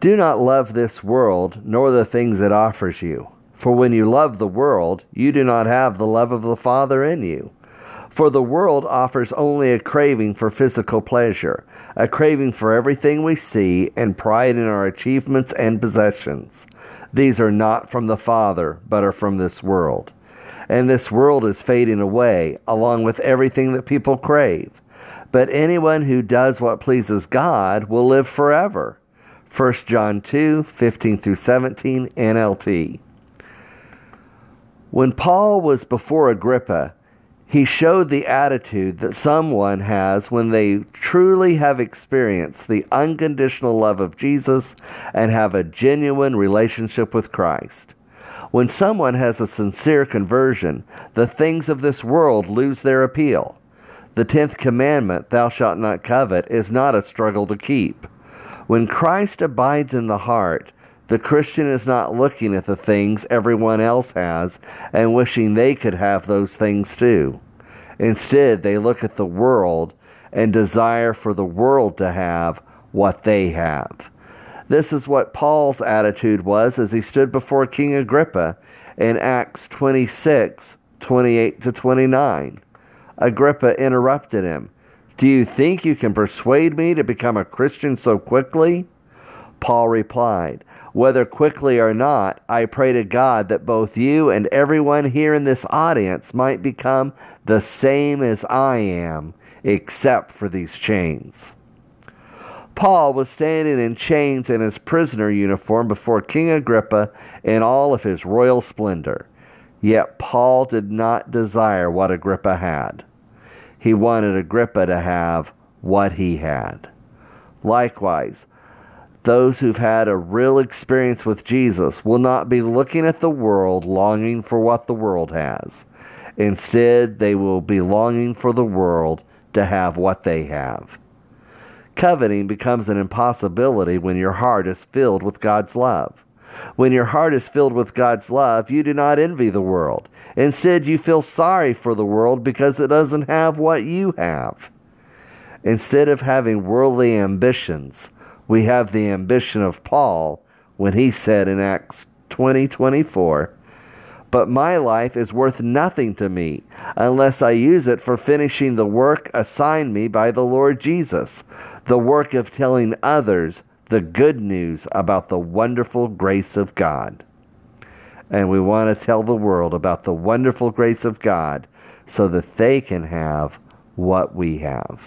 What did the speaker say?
Do not love this world, nor the things it offers you. For when you love the world, you do not have the love of the Father in you. For the world offers only a craving for physical pleasure, a craving for everything we see, and pride in our achievements and possessions. These are not from the Father, but are from this world. And this world is fading away, along with everything that people crave. But anyone who does what pleases God will live forever. 1 John 2 15 through 17 NLT. When Paul was before Agrippa, he showed the attitude that someone has when they truly have experienced the unconditional love of Jesus and have a genuine relationship with Christ. When someone has a sincere conversion, the things of this world lose their appeal. The tenth commandment, thou shalt not covet, is not a struggle to keep. When Christ abides in the heart, the Christian is not looking at the things everyone else has and wishing they could have those things too. Instead, they look at the world and desire for the world to have what they have. This is what Paul's attitude was as he stood before King Agrippa in Acts 26 28 to 29. Agrippa interrupted him. Do you think you can persuade me to become a Christian so quickly? Paul replied, Whether quickly or not, I pray to God that both you and everyone here in this audience might become the same as I am, except for these chains. Paul was standing in chains in his prisoner uniform before King Agrippa in all of his royal splendor. Yet Paul did not desire what Agrippa had. He wanted Agrippa to have what he had. Likewise, those who've had a real experience with Jesus will not be looking at the world longing for what the world has. Instead, they will be longing for the world to have what they have. Coveting becomes an impossibility when your heart is filled with God's love. When your heart is filled with God's love, you do not envy the world. Instead, you feel sorry for the world because it doesn't have what you have. Instead of having worldly ambitions, we have the ambition of Paul when he said in Acts 20 24, But my life is worth nothing to me unless I use it for finishing the work assigned me by the Lord Jesus, the work of telling others the good news about the wonderful grace of God. And we want to tell the world about the wonderful grace of God so that they can have what we have.